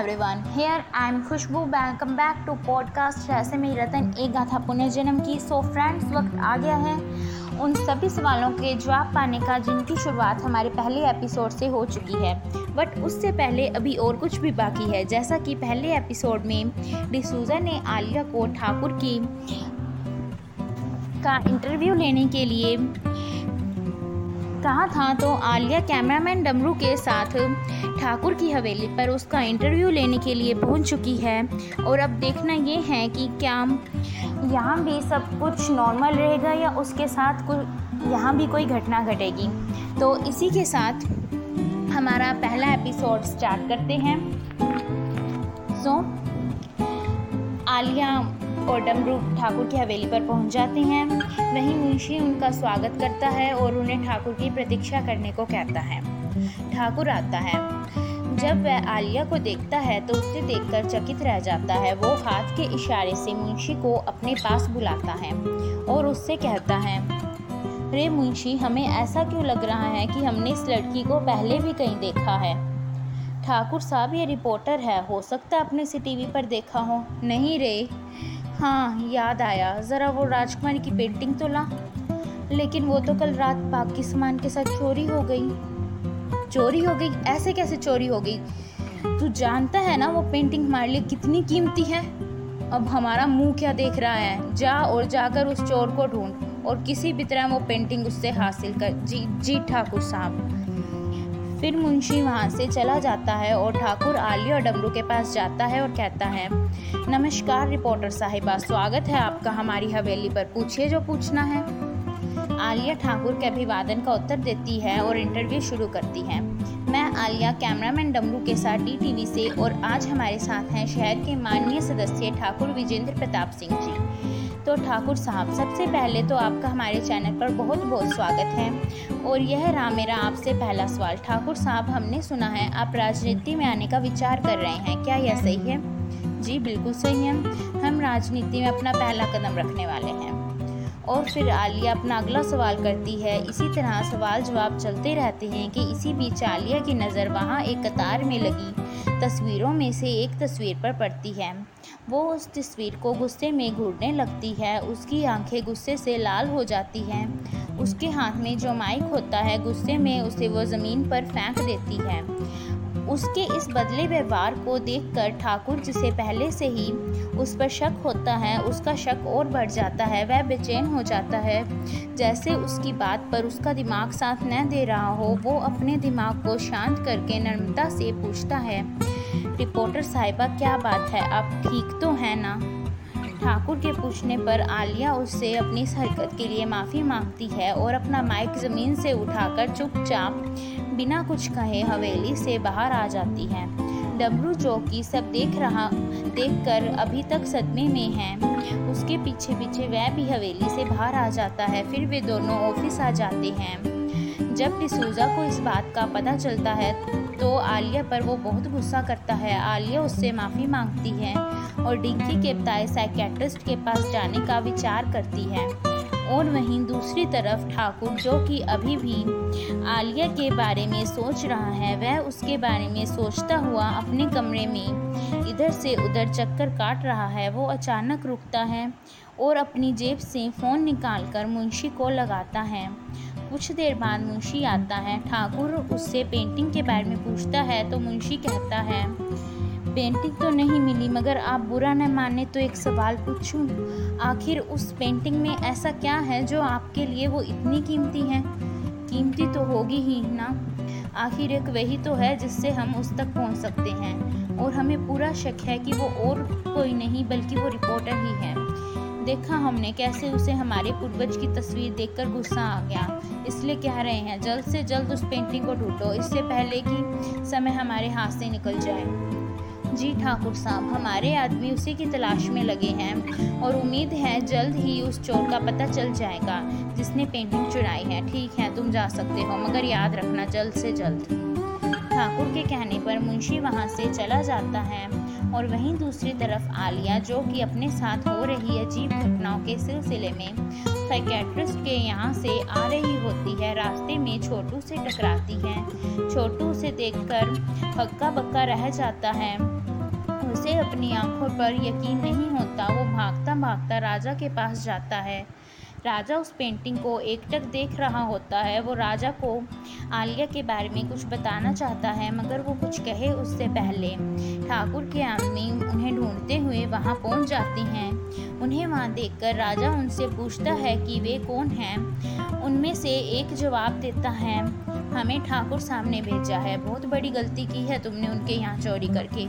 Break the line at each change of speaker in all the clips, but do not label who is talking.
everyone. Here I am Khushboo welcome back to podcast Rahasya में रतन एक गाथा पुनर्जन्म की सो फ्रेंड्स वक्त आ गया है उन सभी सवालों के जवाब पाने का, जिनकी शुरुआत हमारे पहले एपिसोड से हो चुकी है। बट उससे पहले अभी और कुछ भी बाकी है। जैसा कि पहले एपिसोड में डिसूजा ने आलिया को ठाकुर की का इंटरव्यू लेने के लिए कहा था तो आलिया कैमरामैन डमरू के साथ ठाकुर की हवेली पर उसका इंटरव्यू लेने के लिए पहुँच चुकी है। और अब देखना ये है कि क्या यहाँ भी सब कुछ नॉर्मल रहेगा या उसके साथ कुछ यहाँ भी कोई घटना घटेगी। तो इसी के साथ हमारा पहला एपिसोड स्टार्ट करते हैं। सो आलिया और डमरू ठाकुर की हवेली पर पहुँच जाते हैं। वहीं मुंशी उनका स्वागत करता है और उन्हें ठाकुर की प्रतीक्षा करने को कहता है। ठाकुर आता है। जब वह आलिया को देखता है तो उसे देखकर चकित रह जाता है। वो हाथ के इशारे से मुंशी को अपने पास बुलाता है और उससे कहता है, रे मुंशी, हमें ऐसा क्यों लग रहा है कि हमने इस लड़की को पहले भी कहीं देखा है? ठाकुर साहब, ये रिपोर्टर है। हो सकता है अपने सी टीवी पर देखा हो। नहीं रे। हाँ याद आया। ज़रा वो राजकुमारी की पेंटिंग तो ला। लेकिन वो तो कल रात बाकी सामान के साथ चोरी हो गई। चोरी हो गई, ऐसे कैसे चोरी हो गई? तू जानता है ना वो पेंटिंग हमारे लिए कितनी कीमती है? अब हमारा मुँह क्या देख रहा है? जा और जाकर उस चोर को ढूंढ और किसी भी तरह वो पेंटिंग उससे हासिल कर। जी जी ठाकुर साहब। फिर मुंशी वहाँ से चला जाता है और ठाकुर आलिया और डमरू के पास जाता है और कहता है, नमस्कार रिपोर्टर साहिबा, स्वागत है आपका हमारी हवेली पर। पूछिए जो पूछना है। आलिया ठाकुर के अभिवादन का उत्तर देती है और इंटरव्यू शुरू करती है। मैं आलिया कैमरामैन डमरू के साथ डी टीवी से और आज हमारे साथ हैं शहर के माननीय सदस्य ठाकुर विजेंद्र प्रताप सिंह जी। तो ठाकुर साहब, सबसे पहले तो आपका हमारे चैनल पर बहुत बहुत स्वागत है। और यह रहा मेरा आपसे पहला सवाल। ठाकुर साहब, हमने सुना है आप राजनीति में आने का विचार कर रहे हैं। क्या यह सही है? जी, बिल्कुल सही है। हम राजनीति में अपना पहला कदम रखने वाले हैं। और फिर आलिया अपना अगला सवाल करती है। इसी तरह सवाल जवाब चलते रहते हैं कि इसी बीच आलिया की नज़र वहाँ एक कतार में लगी। तस्वीरों में से एक तस्वीर पर पड़ती है। वो उस तस्वीर को गुस्से में घूरने लगती है। उसकी आँखें गुस्से से लाल हो जाती हैं। उसके हाथ में जो माइक होता है, गुस्से में उसे वो ज़मीन पर फेंक देती है। उसके इस बदले व्यवहार को देखकर ठाकुर जिसे पहले से ही उस पर शक होता है, उसका शक और बढ़ जाता है, वह बेचैन हो जाता है। जैसे उसकी बात पर उसका दिमाग साथ न दे रहा हो, वो अपने दिमाग को शांत करके नर्मता से पूछता है, रिपोर्टर साहिबा, क्या बात है? आप ठीक तो हैं ना? ठाकुर के पूछने पर आलिया उससे अपनी इस हरकत के लिए माफ़ी मांगती है और अपना माइक ज़मीन से उठाकर चुपचाप बिना कुछ कहे हवेली से बाहर आ जाती है। डबरू जो कि सब देख रहा देख कर अभी तक सदमे में है। उसके पीछे पीछे वह भी हवेली से बाहर आ जाता है, फिर वे दोनों ऑफ़िस आ जाते हैं। जब डिसूजा को इस बात का पता चलता है तो आलिया पर वो बहुत गुस्सा करता है। आलिया उससे माफ़ी मांगती है और डिंकी के बताए साइकेट्रिस्ट के पास जाने का विचार करती है। और वहीं दूसरी तरफ़ ठाकुर, जो कि अभी भी आलिया के बारे में सोच रहा है, वह उसके बारे में सोचता हुआ अपने कमरे में इधर से उधर चक्कर काट रहा है। वो अचानक रुकता है और अपनी जेब से फ़ोन निकालकर मुंशी को लगाता है। कुछ देर बाद मुंशी आता है। ठाकुर उससे पेंटिंग के बारे में पूछता है तो मुंशी कहता है पेंटिंग तो नहीं मिली, मगर आप बुरा न माने तो एक सवाल पूछूँ। आखिर उस पेंटिंग में ऐसा क्या है जो आपके लिए वो इतनी कीमती है? कीमती तो होगी ही, ना? आखिर एक वही तो है जिससे हम उस तक पहुँच सकते हैं। और हमें पूरा शक है कि वो और कोई नहीं, बल्कि वो रिपोर्टर ही है। देखा हमने कैसे उसे हमारे पूर्वज की तस्वीर देखकर गुस्सा आ गया। इसलिए कह रहे हैं, जल्द से जल्द उस पेंटिंग को ढूंढो। इससे पहले कि समय हमारे हाथ से निकल जाए। जी ठाकुर साहब, हमारे आदमी उसी की तलाश में लगे हैं और उम्मीद है जल्द ही उस चोर का पता चल जाएगा जिसने पेंटिंग चुराई है। ठीक है, तुम जा सकते हो, मगर याद रखना जल्द से जल्द। ठाकुर के कहने पर मुंशी वहाँ से चला जाता है और वहीं दूसरी तरफ़ आलिया, जो कि अपने साथ हो रही अजीब घटनाओं के सिलसिले में साइकेट्रिस्ट के यहाँ से आ रही होती है, रास्ते में छोटू से टकराती है। छोटू से देखकर हक्का बक्का रह जाता है। उसे अपनी आँखों पर यकीन नहीं होता, वो भागता भागता राजा के पास जाता है। राजा उस पेंटिंग को एकटक देख रहा होता है। वो राजा को आलिया के बारे में कुछ बताना चाहता है, मगर वो कुछ कहे उससे पहले। ठाकुर के आदमी उन्हें ढूंढते हुए वहाँ पहुँच जाती हैं। उन्हें वहाँ देखकर राजा उनसे पूछता है कि वे कौन हैं। उनमें से एक जवाब देता है हमें ठाकुर सामने भेजा है। बहुत बड़ी गलती की है तुमने उनके यहाँ चोरी करके।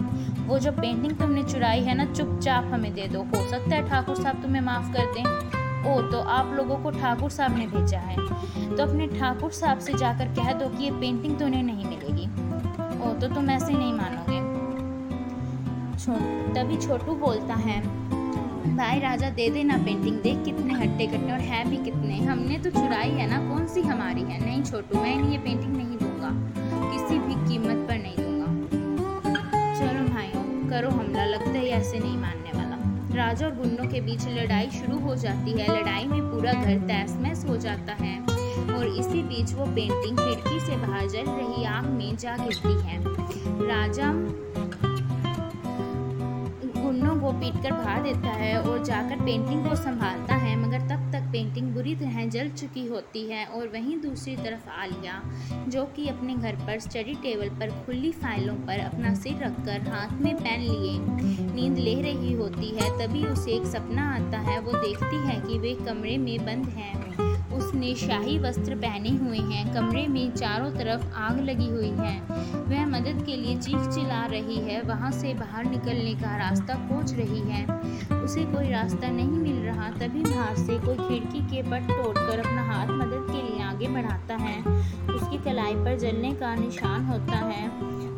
वो जो पेंटिंग तुमने चुराई है ना, चुपचाप हमें दे दो। हो सकता है ठाकुर साहब तुम्हें माफ़ कर दें। ओ तो आप लोगों को ठाकुर साहब ने भेजा है। तो अपने ठाकुर साहब से जाकर कह दो कि ये पेंटिंग तो उन्हें नहीं मिलेगी। ओ तो तुम ऐसे नहीं मानोगे। तभी छोटू बोलता है भाई राजा, दे देना पेंटिंग देख कितने हट्टे कट्टे और है भी कितने। हमने तो चुराई है ना, कौन सी हमारी है? नहीं छोटू, मैं ये पेंटिंग नहीं दूँगा। किसी भी कीमत पर नहीं दूँगा। चलो भाइयों, करो हमला, लगता है ऐसे नहीं मानने वाला। राजा और गुंडों के बीच लड़ाई शुरू हो जाती है। लड़ाई में पूरा घर तहस महस हो जाता है। और इसी बीच वो पेंटिंग खिड़की से बाहर जल रही आग में जा गिरती है। राजा पीट कर भगा देता है और जाकर पेंटिंग को संभालता है, मगर तब तक पेंटिंग बुरी तरह जल चुकी होती है और वहीं दूसरी तरफ़ आलिया, जो कि अपने घर पर स्टडी टेबल पर खुली फाइलों पर अपना सिर रखकर हाथ में पेन लिए, नींद ले रही होती है, तभी उसे एक सपना आता है, वो देखती है कि वे कमरे में बंद हैं। उसने शाही वस्त्र पहने हुए हैं। कमरे में चारों तरफ़ आग लगी हुई है। वह मदद के लिए चीख चिल्ला रही है। वहाँ से बाहर निकलने का रास्ता खोज रही है। उसे कोई रास्ता नहीं मिल रहा। तभी बाहर से कोई खिड़की के पट तोड़कर अपना हाथ मदद के लिए आगे बढ़ाता है। उसकी कलाई पर जलने का निशान होता है।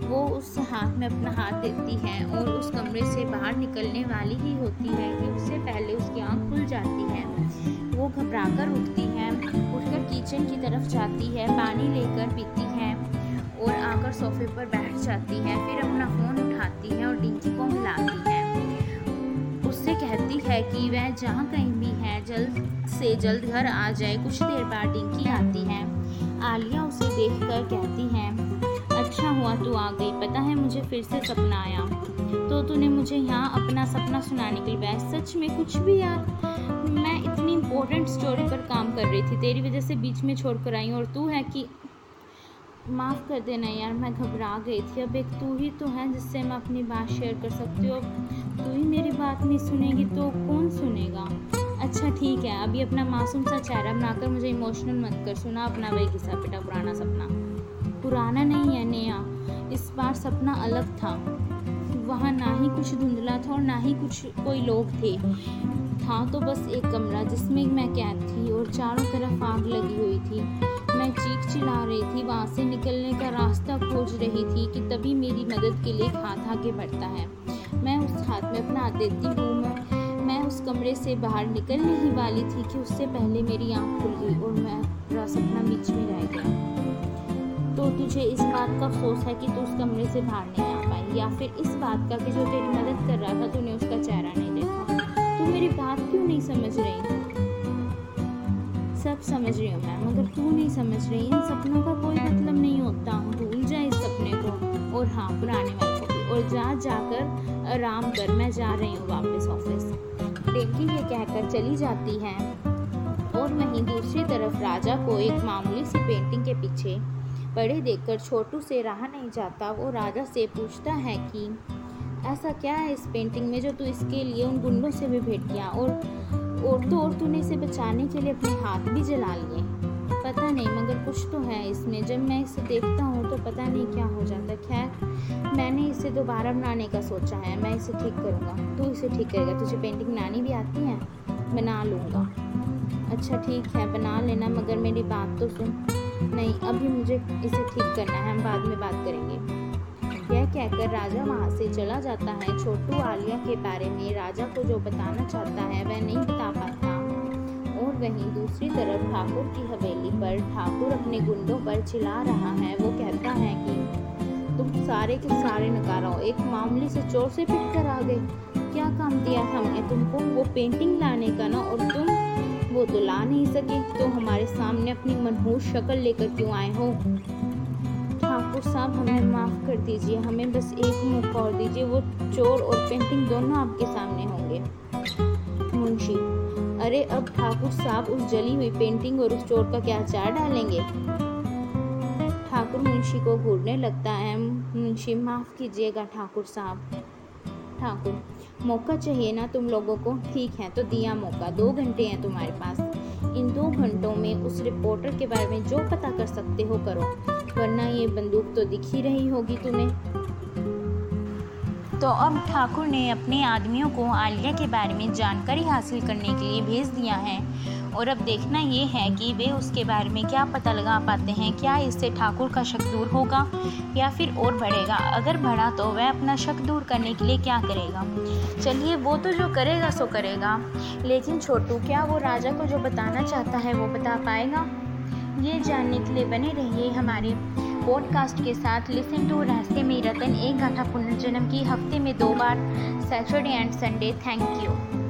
वो उस हाथ में अपना हाथ देती है और उस कमरे से बाहर निकलने वाली ही होती है कि उससे पहले उसकी आँख खुल जाती है। वो घबराकर उठती है। उठकर किचन की तरफ़ जाती है, पानी लेकर पीती है और आकर सोफे पर बैठ जाती है, फिर अपना फ़ोन उठाती है और डिंकी को मिलाती है। उससे कहती है कि वह जहाँ कहीं भी है, जल्द से जल्द घर आ जाए, कुछ देर बाद डिंकी आती है। आलिया उसे देखकर कहती है अच्छा हुआ तू आ गई, पता है मुझे फिर से सपना आया। तो तूने मुझे यहाँ अपना सपना सुनाने के लिए, सच में कुछ भी इतनी इम्पोर्टेंट स्टोरी पर काम कर रही थी। तेरी वजह से बीच में छोड़ कर आई और तू है कि माफ़ कर देना यार, मैं घबरा गई थी। अब एक तू ही तो है जिससे मैं अपनी बात शेयर कर सकती हूँ। अब तू ही मेरी बात नहीं सुनेगी तो कौन सुनेगा? अच्छा ठीक है। अभी अपना मासूम सा चेहरा बनाकर मुझे इमोशनल मत कर सुना। अपना वही घिसा बेटा, पुराना सपना। पुराना नहीं है, नया। इस बार सपना अलग था। वहाँ ना कुछ धुंधला था और ना ही कुछ कोई लोग थे। था तो बस एक कमरा जिसमें मैं कैद थी और चारों तरफ़ आग लगी हुई थी। मैं चीख चिल्ला रही थी, वहाँ से निकलने का रास्ता खोज रही थी कि तभी मेरी मदद के लिए हाथ आगे बढ़ता है। मैं उस हाथ में अपना हाथ देती हूँ। मैं मैं उस कमरे से बाहर निकलने ही वाली थी कि उससे पहले मेरी आँख खुल गई और मैं पूरा सपना बीच में रह गया। तो तुझे इस बात का अफसोस है कि तू उस कमरे से बाहर नहीं या फिर इस बात का कि जो तेरी मदद कर रहा था, तूने उसका चेहरा नहीं देखा। तू मेरी बात क्यों नहीं समझ रही? सब समझ रही हूँ मैं, मगर तू नहीं समझ रही। इन सपनों का कोई मतलब नहीं होता। भूल जाए इस सपने को। और हाँ पुराने वाले को और जा, जाकर आराम कर। मैं जा रही हूँ वापस ऑफ़िस। देखी ये कहकर चली जाती है। और वहीं दूसरी तरफ़ राजा को एक मामूली सी पेंटिंग के पीछे पड़े देखकर छोटू से रहा नहीं जाता, वो राजा से पूछता है कि, ऐसा क्या है इस पेंटिंग में जो तू इसके लिए उन गुंडों से भी भेंट किया और और तो और तूने इसे बचाने के लिए अपने हाथ भी जला लिए? पता नहीं, मगर कुछ तो है इसमें। जब मैं इसे देखता हूँ तो पता नहीं क्या हो जाता। खैर, मैंने इसे दोबारा बनाने का सोचा है। मैं इसे ठीक करूँगा। तू इसे ठीक करेगा। तुझे पेंटिंग बनानी भी आती है? बना लूँगा। अच्छा ठीक है, बना लेना, मगर मेरी बात तो सुन। नहीं, अभी मुझे इसे ठीक करना है, हम बाद में बात करेंगे। यह कहकर राजा वहाँ से चला जाता है, छोटू आलिया के बारे में। राजा को जो बताना चाहता है, वह नहीं बता पाता। और वहीं दूसरी तरफ़ ठाकुर की हवेली पर ठाकुर अपने गुंडों पर चिल्ला रहा है। वो कहता है कि, तुम सारे के सारे नकारा एक मामूली से चोर से पिट कर आ गए। क्या काम दिया था हमने? तुमको वो पेंटिंग लाने का ना? और तुम वो तो ला नहीं सके तो हमारे सामने अपनी मनहूस शक्ल लेकर क्यों आए हो? ठाकुर साहब, हमें माफ़ कर दीजिए, हमें बस एक मौका और दीजिए, वो चोर और पेंटिंग दोनों आपके सामने होंगे। मुंशी, अरे अब ठाकुर साहब उस जली हुई पेंटिंग और उस चोर का क्या चार डालेंगे? ठाकुर मुंशी को घूरने लगता है। मुंशी, माफ़ कीजिएगा ठाकुर साहब। ठाकुर, मौका चाहिए ना तुम लोगों को? ठीक है तो दिया मौका। दो घंटे हैं तुम्हारे पास। इन दो घंटों में उस रिपोर्टर के बारे में जो पता कर सकते हो करो, वरना ये बंदूक तो दिख ही रही होगी तुम्हें। तो अब ठाकुर ने अपने आदमियों को आलिया के बारे में जानकारी हासिल करने के लिए भेज दिया है। और अब देखना ये है कि वे उसके बारे में क्या पता लगा पाते हैं, क्या इससे ठाकुर का शक दूर होगा या फिर और बढ़ेगा। अगर बढ़ा तो वह अपना शक दूर करने के लिए क्या करेगा? चलिए, वो तो जो करेगा, सो करेगा। लेकिन छोटू, क्या वो राजा को जो बताना चाहता है, वो बता पाएगा? ये जानने के लिए बने रहिए हमारे पॉडकास्ट के साथ। लिसन टू रहस्य में रतन, एक गाथा पुनर्जन्म की, हफ़्ते में दो बार Saturday and Sunday thank you